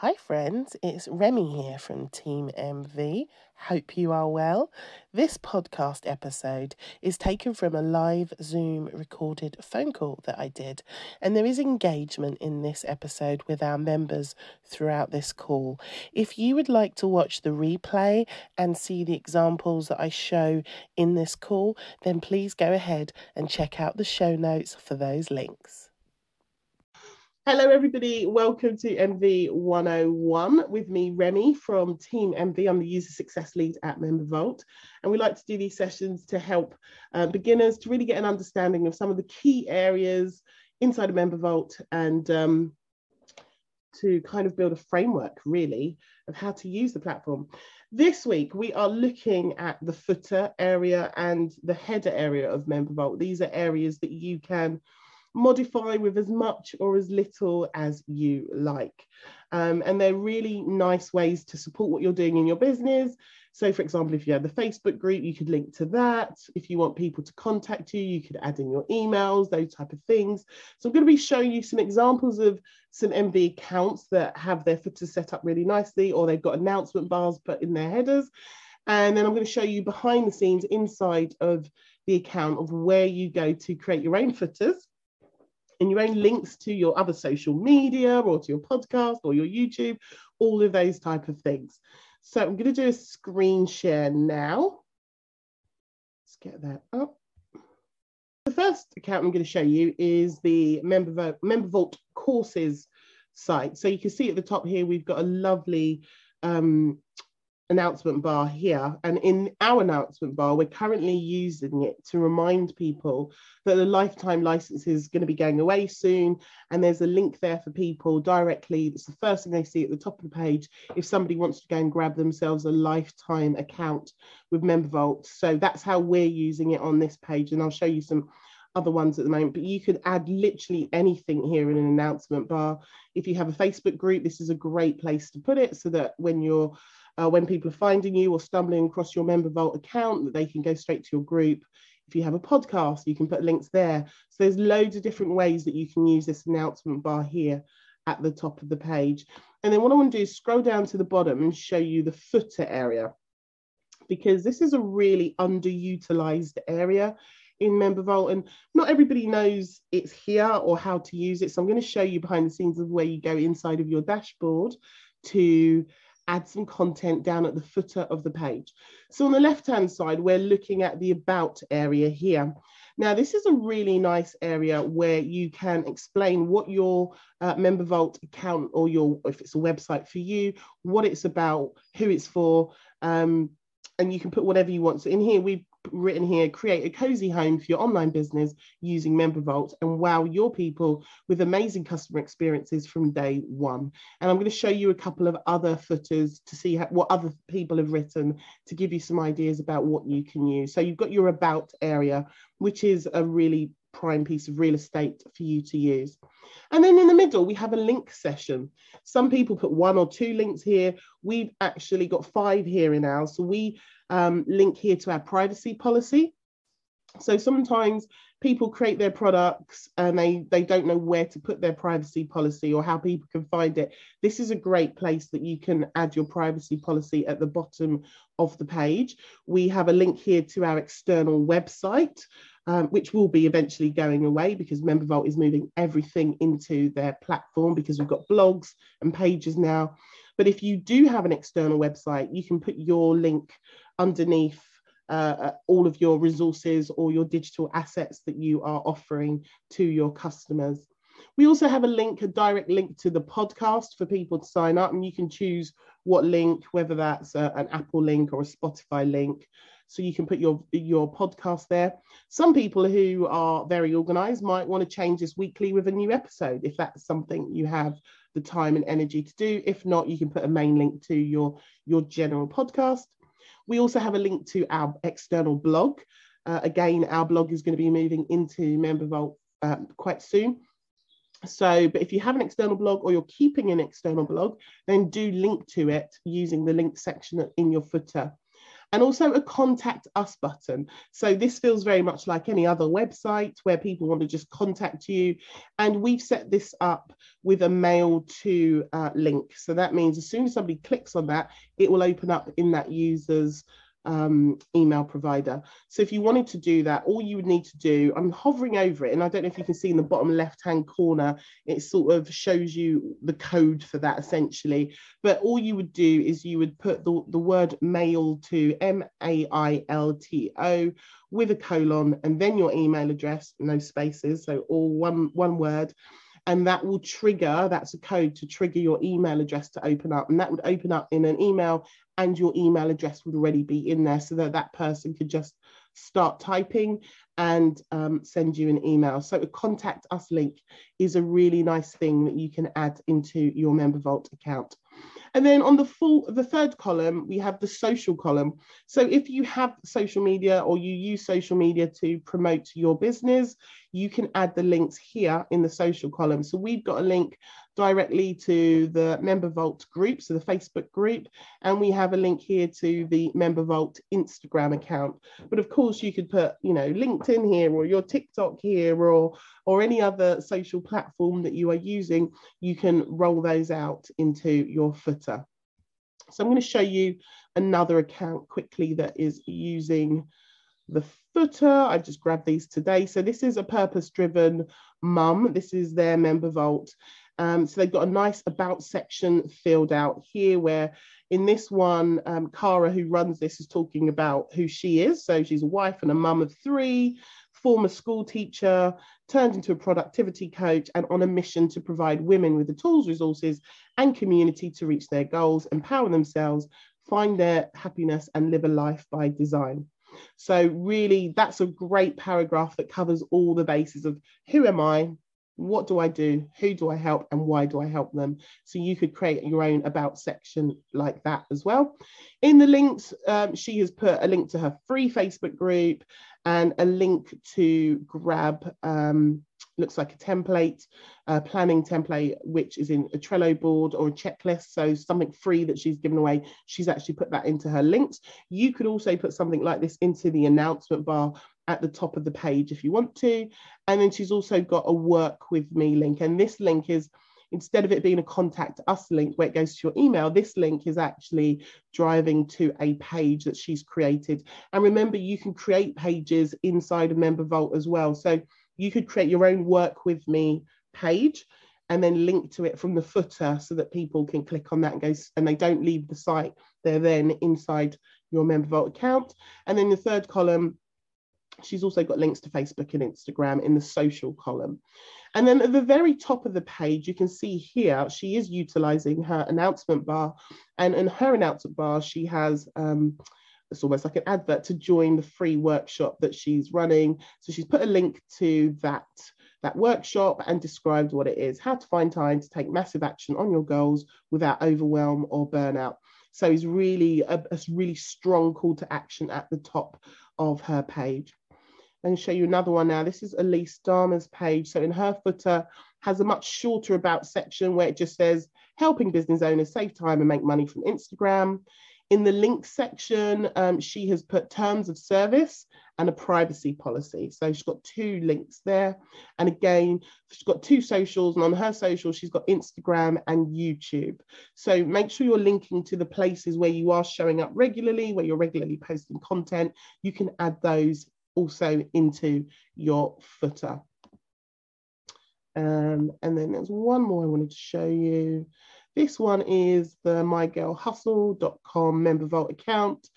Hi, friends, it's Remi here from Team MV. Hope you are well. This podcast episode is taken from a live Zoom recorded phone call that I did, and there is engagement in this episode with our members throughout this call. If you would like to watch the replay and see the examples that I show in this call, then please go ahead and check out the show notes for those links. Hello, everybody. Welcome to MV 101 with me, Remi from Team MV. I'm the user success lead at MemberVault. And we like to do these sessions to help uh, beginners to really get an understanding of some of the key areas inside of MemberVault and um, to kind of build a framework, really, of how to use the platform. This week, we are looking at the footer area and the header area of MemberVault. These are areas that you can modify with as much or as little as you like. Um, and they're really nice ways to support what you're doing in your business. So, for example, if you have the Facebook group, you could link to that. If you want people to contact you, you could add in your emails, those type of things. So, I'm going to be showing you some examples of some MV accounts that have their footers set up really nicely, or they've got announcement bars put in their headers. And then I'm going to show you behind the scenes inside of the account of where you go to create your own footers and your own links to your other social media or to your podcast or your YouTube, all of those type of things. So I'm going to do a screen share now. Let's get that up. The first account I'm going to show you is the Member, Member Vault courses site. So you can see at the top here, we've got a lovely um, announcement bar here. And in our announcement bar, we're currently using it to remind people that the lifetime license is going to be going away soon. And there's a link there for people directly. It's the first thing they see at the top of the page if somebody wants to go and grab themselves a lifetime account with MemberVault. So that's how we're using it on this page. And I'll show you some other ones at the moment, but you could add literally anything here in an announcement bar. If you have a Facebook group, this is a great place to put it so that when you're uh, when people are finding you or stumbling across your member MemberVault account, that they can go straight to your group. If you have a podcast, you can put links there. So there's loads of different ways that you can use this announcement bar here at the top of the page. And then what I want to do is scroll down to the bottom and show you the footer area because this is a really underutilized area in member MemberVault and not everybody knows it's here or how to use it. So I'm going to show you behind the scenes of where you go inside of your dashboard to add some content down at the footer of the page. So on the left-hand side, we're looking at the about area here. Now, this is a really nice area where you can explain what your uh, MemberVault account or your, if it's a website for you, what it's about, who it's for, um, and you can put whatever you want. So in here, we written here create a cozy home for your online business using MemberVault and wow your people with amazing customer experiences from day one. And I'm going to show you a couple of other footers to see how, what other people have written to give you some ideas about what you can use. So you've got your about area, which is a really prime piece of real estate for you to use. And then in the middle, we have a link session. Some people put one or two links here. We've actually got five here in ours. So we um, link here to our privacy policy. So sometimes people create their products and they, they don't know where to put their privacy policy or how people can find it. This is a great place that you can add your privacy policy at the bottom of the page. We have a link here to our external website, um, which will be eventually going away because MemberVault is moving everything into their platform because we've got blogs and pages now. But if you do have an external website, you can put your link underneath uh, uh, all of your resources or your digital assets that you are offering to your customers. We also have a link, a direct link to the podcast for people to sign up, and you can choose what link, whether that's a, an Apple link or a Spotify link. So you can put your your podcast there. Some people who are very organized might want to change this weekly with a new episode if that's something you have the time and energy to do. If not, you can put a main link to your your general podcast. We also have a link to our external blog. Uh, again, our blog is going to be moving into MemberVault uh, quite soon. So, but if you have an external blog or you're keeping an external blog, then do link to it using the link section in your footer. And also a contact us button. So this feels very much like any other website where people want to just contact you. And we've set this up with a mail to uh, link. So that means as soon as somebody clicks on that, it will open up in that user's um, email provider. So if you wanted to do that, all you would need to do, I'm hovering over it, and I don't know if you can see in the bottom left hand corner, it sort of shows you the code for that essentially. But all you would do is you would put the, the word mail to M A I L T O with a colon and then your email address, no spaces, so all one, one word and that will trigger that's a code to trigger your email address to open up and that would open up in an email and your email address would already be in there so that that person could just start typing and um, send you an email. So a contact us link is a really nice thing that you can add into your Member Vault account. And then on the full, the third column, we have the social column. So if you have social media or you use social media to promote your business, you can add the links here in the social column. So we've got a link directly to the Member Vault group, so the Facebook group, and we have a link here to the Member Vault Instagram account. But of course, you could put, you know, LinkedIn here or your TikTok here or or any other social platform that you are using. You can roll those out into your footer. So I'm going to show you another account quickly that is using the footer. I just grabbed these today. So this is a purpose-driven mum. This is their member vault. Um, so they've got a nice about section filled out here where in this one, um, Cara, who runs this, is talking about who she is. So she's a wife and a mum of three, former school teacher, turned into a productivity coach, and on a mission to provide women with the tools, resources, and community to reach their goals, empower themselves, find their happiness, and live a life by design. So, really, that's a great paragraph that covers all the bases of who am I, what do I do? Who do I help? And why do I help them? So you could create your own about section like that as well. In the links, um, she has put a link to her free Facebook group and a link to grab, um, looks like a template, a planning template, which is in a Trello board or a checklist. So something free that she's given away, she's actually put that into her links. You could also put something like this into the announcement bar at the top of the page if you want to. And then she's also got a work with me link. And this link is, instead of it being a contact us link where it goes to your email, this link is actually driving to a page that she's created. And remember, you can create pages inside a Member Vault as well. So you could create your own work with me page and then link to it from the footer so that people can click on that and go and they don't leave the site they're then inside your member vault account and then the third column She's also got links to Facebook and Instagram in the social column. And then at the very top of the page, you can see here, she is utilizing her announcement bar. And in her announcement bar, she has, um, it's almost like an advert to join the free workshop that she's running. So she's put a link to that, that workshop and described what it is, how to find time to take massive action on your goals without overwhelm or burnout. So it's really a, a really strong call to action at the top of her page and show you another one now. This is Elise Dharma's page. So in her footer has a much shorter about section where it just says helping business owners save time and make money from Instagram. In the links section, um, she has put terms of service and a privacy policy. So she's got two links there. And again, she's got two socials, and on her social, she's got Instagram and YouTube. So make sure you're linking to the places where you are showing up regularly, where you're regularly posting content. You can add those also into your footer. Um, and then there's one more I wanted to show you. This one is the mygirlhustle.com member vault account.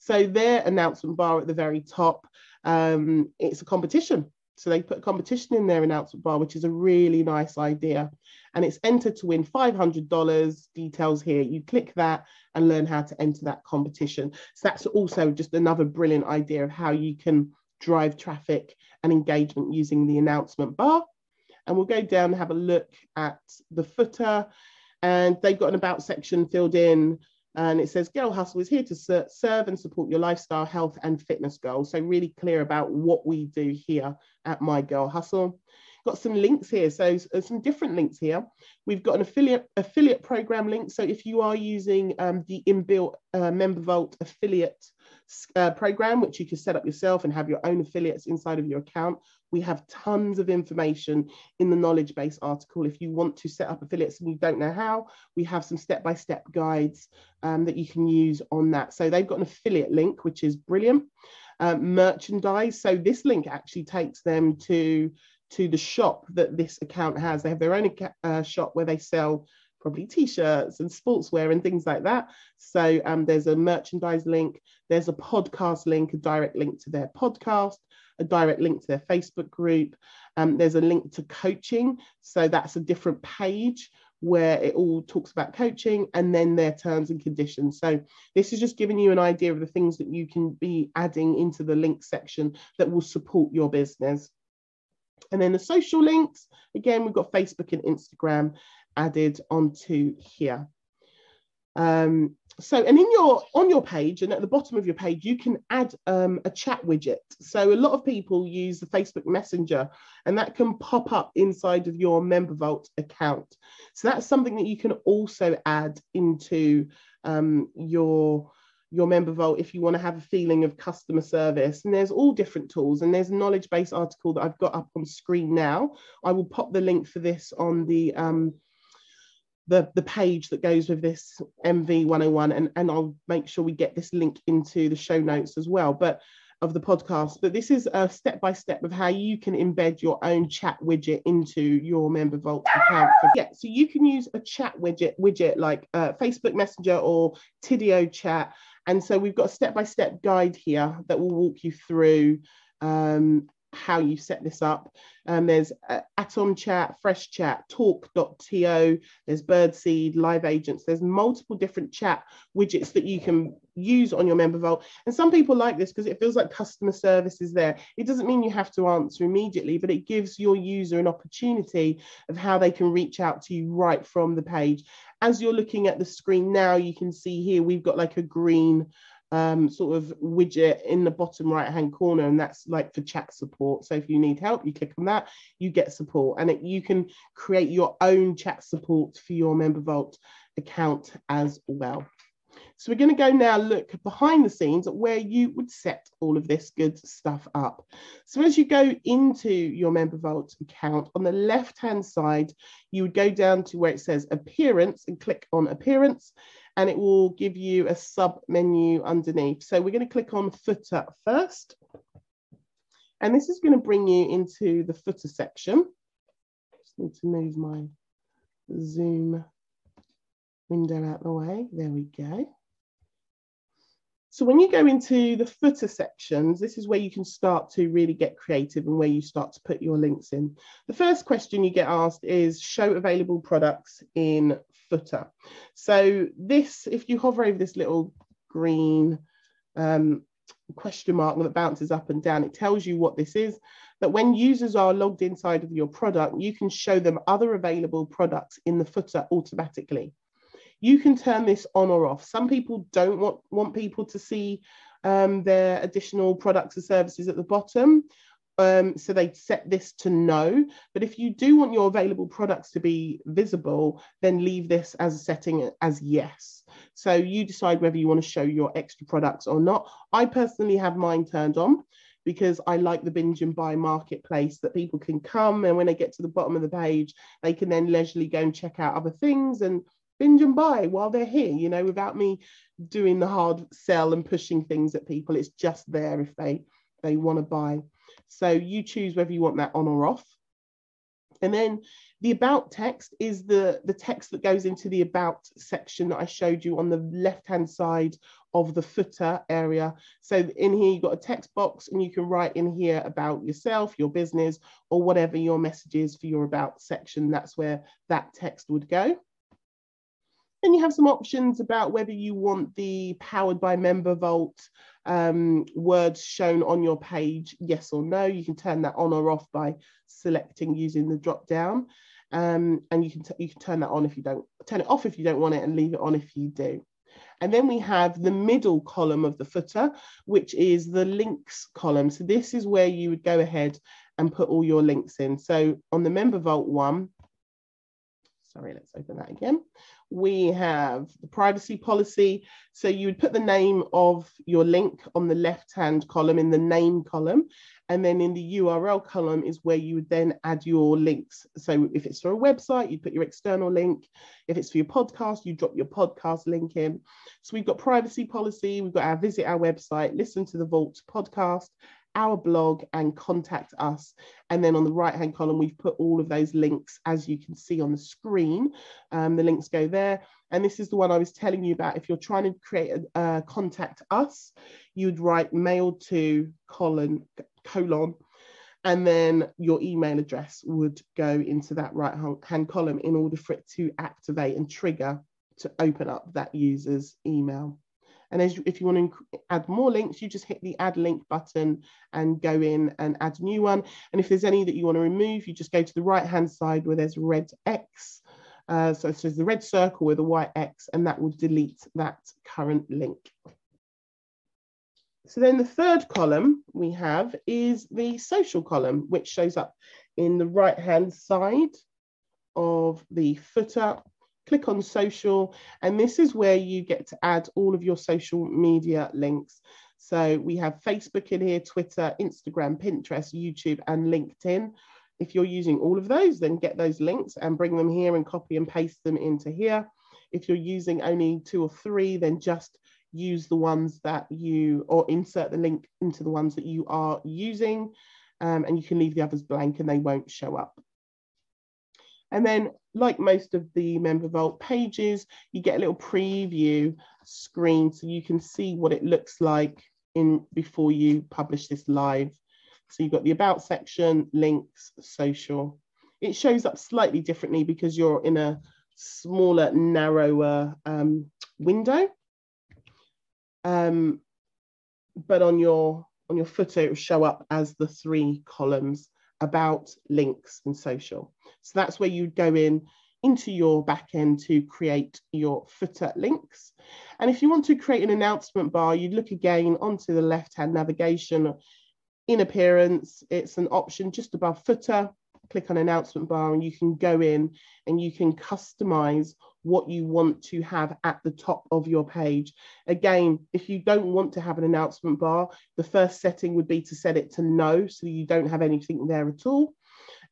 So their announcement bar at the very top, um, it's a competition. So they put a competition in their announcement bar, which is a really nice idea. And it's entered to win $500. Details here. You click that and learn how to enter that competition. So that's also just another brilliant idea of how you can drive traffic and engagement using the announcement bar. And we'll go down and have a look at the footer. And they've got an about section filled in. And it says Girl Hustle is here to serve and support your lifestyle, health, and fitness goals. So, really clear about what we do here at My Girl Hustle. Got some links here. So uh, some different links here. We've got an affiliate affiliate program link. So if you are using um, the inbuilt uh, Member Vault affiliate uh, program, which you can set up yourself and have your own affiliates inside of your account, we have tons of information in the knowledge base article. If you want to set up affiliates and you don't know how, we have some step by step guides um, that you can use on that. So they've got an affiliate link, which is brilliant. Um, merchandise. So this link actually takes them to to the shop that this account has. They have their own uh, shop where they sell probably t-shirts and sportswear and things like that. So um, there's a merchandise link, there's a podcast link, a direct link to their podcast, a direct link to their Facebook group. Um, there's a link to coaching. So that's a different page where it all talks about coaching and then their terms and conditions. So this is just giving you an idea of the things that you can be adding into the link section that will support your business. And then the social links, again, we've got Facebook and Instagram added onto here. Um, so, and in your on your page and at the bottom of your page, you can add um, a chat widget. So, a lot of people use the Facebook Messenger, and that can pop up inside of your Member Vault account. So, that's something that you can also add into um, your your member vault if you want to have a feeling of customer service and there's all different tools and there's a knowledge base article that i've got up on screen now i will pop the link for this on the um, the, the page that goes with this MV 101 and, and I'll make sure we get this link into the show notes as well. But of the podcast, but this is a step by step of how you can embed your own chat widget into your member vault account. yeah, so you can use a chat widget widget like uh, Facebook Messenger or Tidio Chat, and so we've got a step by step guide here that will walk you through um, how you set this up. Um, there's uh, Atom Chat, Fresh Chat, Talk.to, there's Birdseed, Live Agents. There's multiple different chat widgets that you can use on your member vault. And some people like this because it feels like customer service is there. It doesn't mean you have to answer immediately, but it gives your user an opportunity of how they can reach out to you right from the page. As you're looking at the screen now, you can see here we've got like a green um, sort of widget in the bottom right hand corner and that's like for chat support so if you need help you click on that you get support and it, you can create your own chat support for your member vault account as well so we're going to go now look behind the scenes at where you would set all of this good stuff up. So as you go into your Member Vault account, on the left-hand side, you would go down to where it says Appearance and click on Appearance and it will give you a sub menu underneath. So we're going to click on footer first. And this is going to bring you into the footer section. Just need to move my Zoom window out of the way. There we go. So when you go into the footer sections, this is where you can start to really get creative and where you start to put your links in. The first question you get asked is show available products in footer. So this, if you hover over this little green um, question mark that bounces up and down, it tells you what this is, that when users are logged inside of your product, you can show them other available products in the footer automatically you can turn this on or off. Some people don't want, want people to see um, their additional products or services at the bottom. Um, so they set this to no. But if you do want your available products to be visible, then leave this as a setting as yes. So you decide whether you want to show your extra products or not. I personally have mine turned on because I like the binge and buy marketplace that people can come and when they get to the bottom of the page, they can then leisurely go and check out other things and binge and buy while they're here, you know, without me doing the hard sell and pushing things at people. It's just there if they they want to buy. So you choose whether you want that on or off. And then the about text is the, the text that goes into the about section that I showed you on the left-hand side of the footer area. So in here, you've got a text box and you can write in here about yourself, your business, or whatever your message is for your about section. That's where that text would go. Then you have some options about whether you want the powered by member vault um, words shown on your page, yes or no. You can turn that on or off by selecting using the drop down. Um, and you can, you can turn that on if you don't, turn it off if you don't want it and leave it on if you do. And then we have the middle column of the footer, which is the links column. So this is where you would go ahead and put all your links in. So on the Member Vault one, sorry, let's open that again. We have the privacy policy. So you would put the name of your link on the left-hand column in the name column. And then in the URL column is where you would then add your links. So if it's for a website, you put your external link. If it's for your podcast, you drop your podcast link in. So we've got privacy policy, we've got our visit our website, listen to the Vault podcast, our blog and contact us. And then on the right hand column, we've put all of those links as you can see on the screen. Um, the links go there. And this is the one I was telling you about. If you're trying to create a uh, contact us, you'd write mail to colon, colon, and then your email address would go into that right hand column in order for it to activate and trigger to open up that user's email. And as you, if you want to add more links, you just hit the add link button and go in and add a new one. And if there's any that you want to remove, you just go to the right hand side where there's red X. Uh, so it says the red circle with a white X, and that will delete that current link. So then the third column we have is the social column, which shows up in the right hand side of the footer click on social, and this is where you get to add all of your social media links. So we have Facebook in here, Twitter, Instagram, Pinterest, YouTube, and LinkedIn. If you're using all of those, then get those links and bring them here and copy and paste them into here. If you're using only two or three, then just use the ones that you, or insert the link into the ones that you are using. Um, and you can leave the others blank and they won't show up. And then, like most of the Member Vault pages, you get a little preview screen so you can see what it looks like in before you publish this live. So you've got the About section, links, social. It shows up slightly differently because you're in a smaller, narrower um, window. Um, but on your on your footer, it will show up as the three columns about links and social. So that's where you go in into your backend to create your footer links. And if you want to create an announcement bar, you'd look again onto the left-hand navigation in appearance. It's an option just above footer. Click on announcement bar and you can go in and you can customize what you want to have at the top of your page. Again, if you don't want to have an announcement bar, the first setting would be to set it to no, so you don't have anything there at all.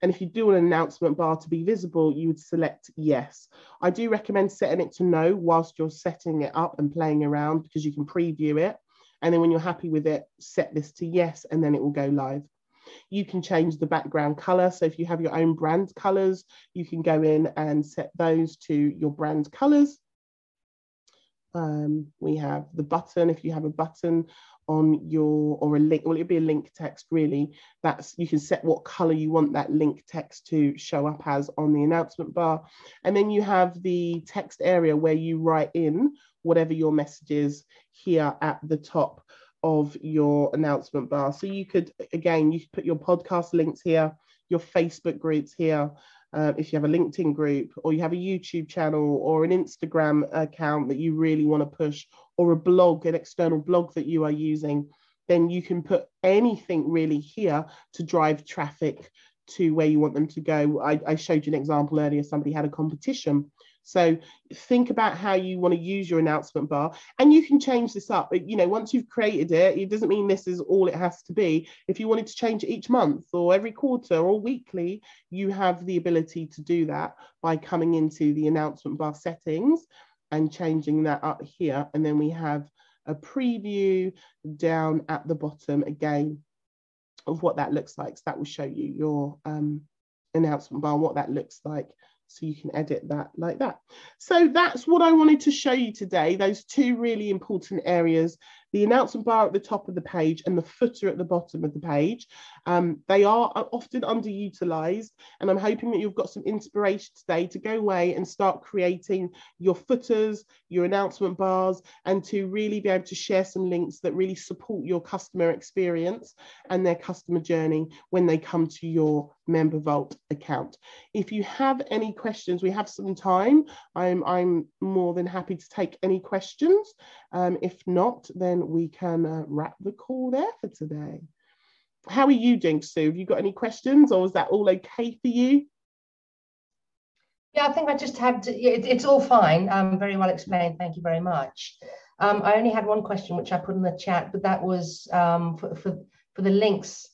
And if you do an announcement bar to be visible, you would select yes. I do recommend setting it to no whilst you're setting it up and playing around because you can preview it. And then when you're happy with it, set this to yes, and then it will go live. You can change the background color. So if you have your own brand colors, you can go in and set those to your brand colors. Um, we have the button. If you have a button on your or a link, well, it'll be a link text really. That's you can set what color you want that link text to show up as on the announcement bar. And then you have the text area where you write in whatever your message is here at the top of your announcement bar. So you could, again, you could put your podcast links here, your Facebook groups here. Uh, if you have a LinkedIn group or you have a YouTube channel or an Instagram account that you really want to push or a blog, an external blog that you are using, then you can put anything really here to drive traffic to where you want them to go. I, I showed you an example earlier. Somebody had a competition so think about how you want to use your announcement bar and you can change this up. But you know, once you've created it, it doesn't mean this is all it has to be. If you wanted to change it each month or every quarter or weekly, you have the ability to do that by coming into the announcement bar settings and changing that up here. And then we have a preview down at the bottom again of what that looks like. So that will show you your um, announcement bar, what that looks like so you can edit that like that. So that's what I wanted to show you today, those two really important areas the announcement bar at the top of the page and the footer at the bottom of the page. Um, they are often underutilized, and I'm hoping that you've got some inspiration today to go away and start creating your footers, your announcement bars, and to really be able to share some links that really support your customer experience and their customer journey when they come to your Member Vault account. If you have any questions, we have some time. I'm, I'm more than happy to take any questions. Um, if not, then we can uh, wrap the call there for today. how are you doing, Sue? Have you got any questions, or is that all okay for you? Yeah, I think I just had. It, it's all fine. Um, very well explained. Thank you very much. Um, I only had one question, which I put in the chat, but that was um, for, for for the links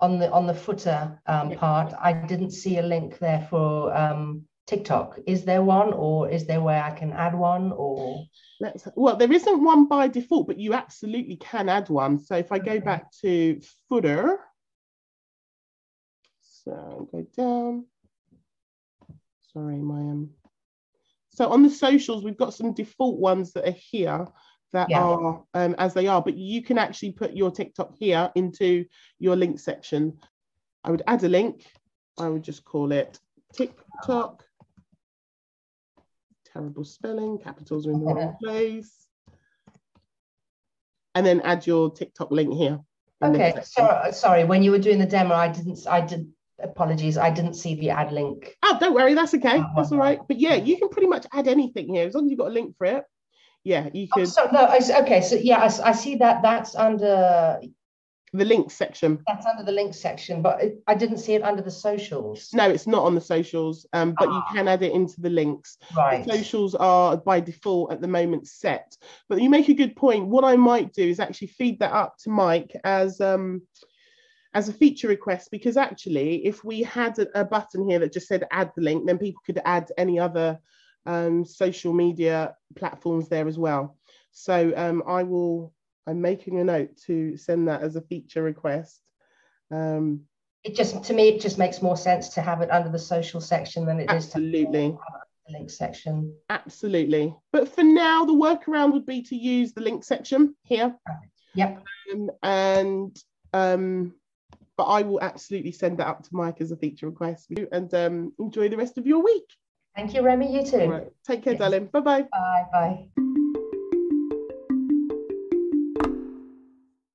on the on the footer um, part. I didn't see a link there for um, TikTok. Is there one, or is there where I can add one, or? Let's, well, there isn't one by default, but you absolutely can add one. So if I go okay. back to footer, so go down. Sorry, my um. So on the socials, we've got some default ones that are here that yeah. are um, as they are, but you can actually put your TikTok here into your link section. I would add a link. I would just call it TikTok terrible spelling, capitals are in the wrong place. And then add your TikTok link here. Okay, so, uh, sorry, when you were doing the demo, I didn't, I did, apologies, I didn't see the ad link. Oh, don't worry, that's okay, oh, that's all right. But yeah, you can pretty much add anything here, as long as you've got a link for it. Yeah, you can. Oh, so, no, okay, so yeah, I, I see that that's under the links section. That's under the links section, but it, I didn't see it under the socials. No, it's not on the socials, um, but ah. you can add it into the links. Right. The socials are by default at the moment set. But you make a good point. What I might do is actually feed that up to Mike as um, as a feature request because actually, if we had a, a button here that just said add the link, then people could add any other um, social media platforms there as well. So um, I will I'm making a note to send that as a feature request. Um, it just to me it just makes more sense to have it under the social section than it absolutely. is to the link section. Absolutely. But for now, the workaround would be to use the link section here. Yep. Um, and um, but I will absolutely send that up to Mike as a feature request and um, enjoy the rest of your week. Thank you, Remi. You too. Take care, yes. darling. Bye-bye. Bye bye.